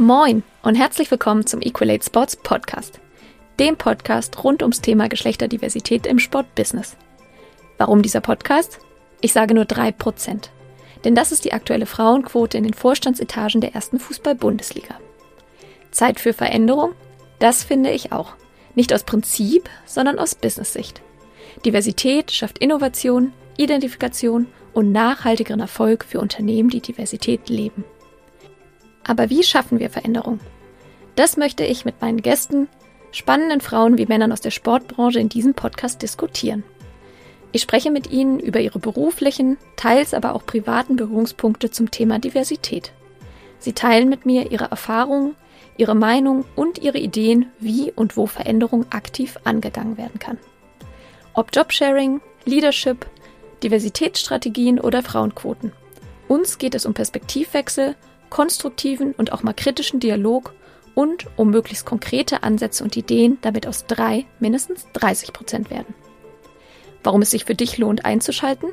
Moin und herzlich willkommen zum Equalate Sports Podcast, dem Podcast rund ums Thema Geschlechterdiversität im Sportbusiness. Warum dieser Podcast? Ich sage nur drei Prozent. Denn das ist die aktuelle Frauenquote in den Vorstandsetagen der ersten Fußball-Bundesliga. Zeit für Veränderung? Das finde ich auch. Nicht aus Prinzip, sondern aus Business-Sicht. Diversität schafft Innovation, Identifikation und nachhaltigeren Erfolg für Unternehmen, die Diversität leben. Aber wie schaffen wir Veränderung? Das möchte ich mit meinen Gästen, spannenden Frauen wie Männern aus der Sportbranche in diesem Podcast diskutieren. Ich spreche mit ihnen über ihre beruflichen, teils aber auch privaten Berührungspunkte zum Thema Diversität. Sie teilen mit mir ihre Erfahrungen, ihre Meinung und ihre Ideen, wie und wo Veränderung aktiv angegangen werden kann. Ob Jobsharing, Leadership, Diversitätsstrategien oder Frauenquoten. Uns geht es um Perspektivwechsel, konstruktiven und auch mal kritischen Dialog und um möglichst konkrete Ansätze und Ideen, damit aus drei mindestens 30 Prozent werden. Warum es sich für dich lohnt einzuschalten?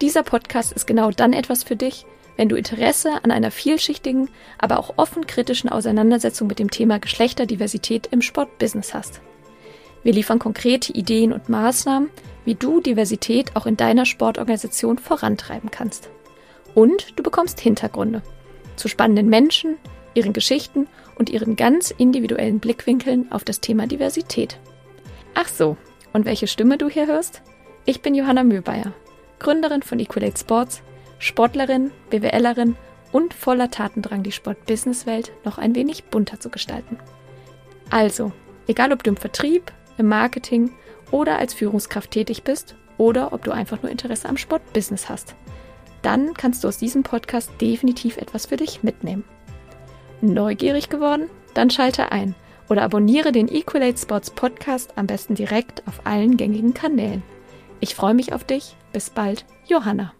Dieser Podcast ist genau dann etwas für dich, wenn du Interesse an einer vielschichtigen, aber auch offen kritischen Auseinandersetzung mit dem Thema Geschlechterdiversität im Sportbusiness hast. Wir liefern konkrete Ideen und Maßnahmen, wie du Diversität auch in deiner Sportorganisation vorantreiben kannst. Und du bekommst Hintergründe zu spannenden Menschen, ihren Geschichten und ihren ganz individuellen Blickwinkeln auf das Thema Diversität. Ach so, und welche Stimme du hier hörst? Ich bin Johanna Mühlbayer, Gründerin von Equalate Sports Sportlerin, BWLerin und voller Tatendrang, die Sport-Business-Welt noch ein wenig bunter zu gestalten. Also, egal ob du im Vertrieb, im Marketing oder als Führungskraft tätig bist oder ob du einfach nur Interesse am Sport-Business hast, dann kannst du aus diesem Podcast definitiv etwas für dich mitnehmen. Neugierig geworden? Dann schalte ein oder abonniere den Equalate Sports Podcast am besten direkt auf allen gängigen Kanälen. Ich freue mich auf dich. Bis bald, Johanna.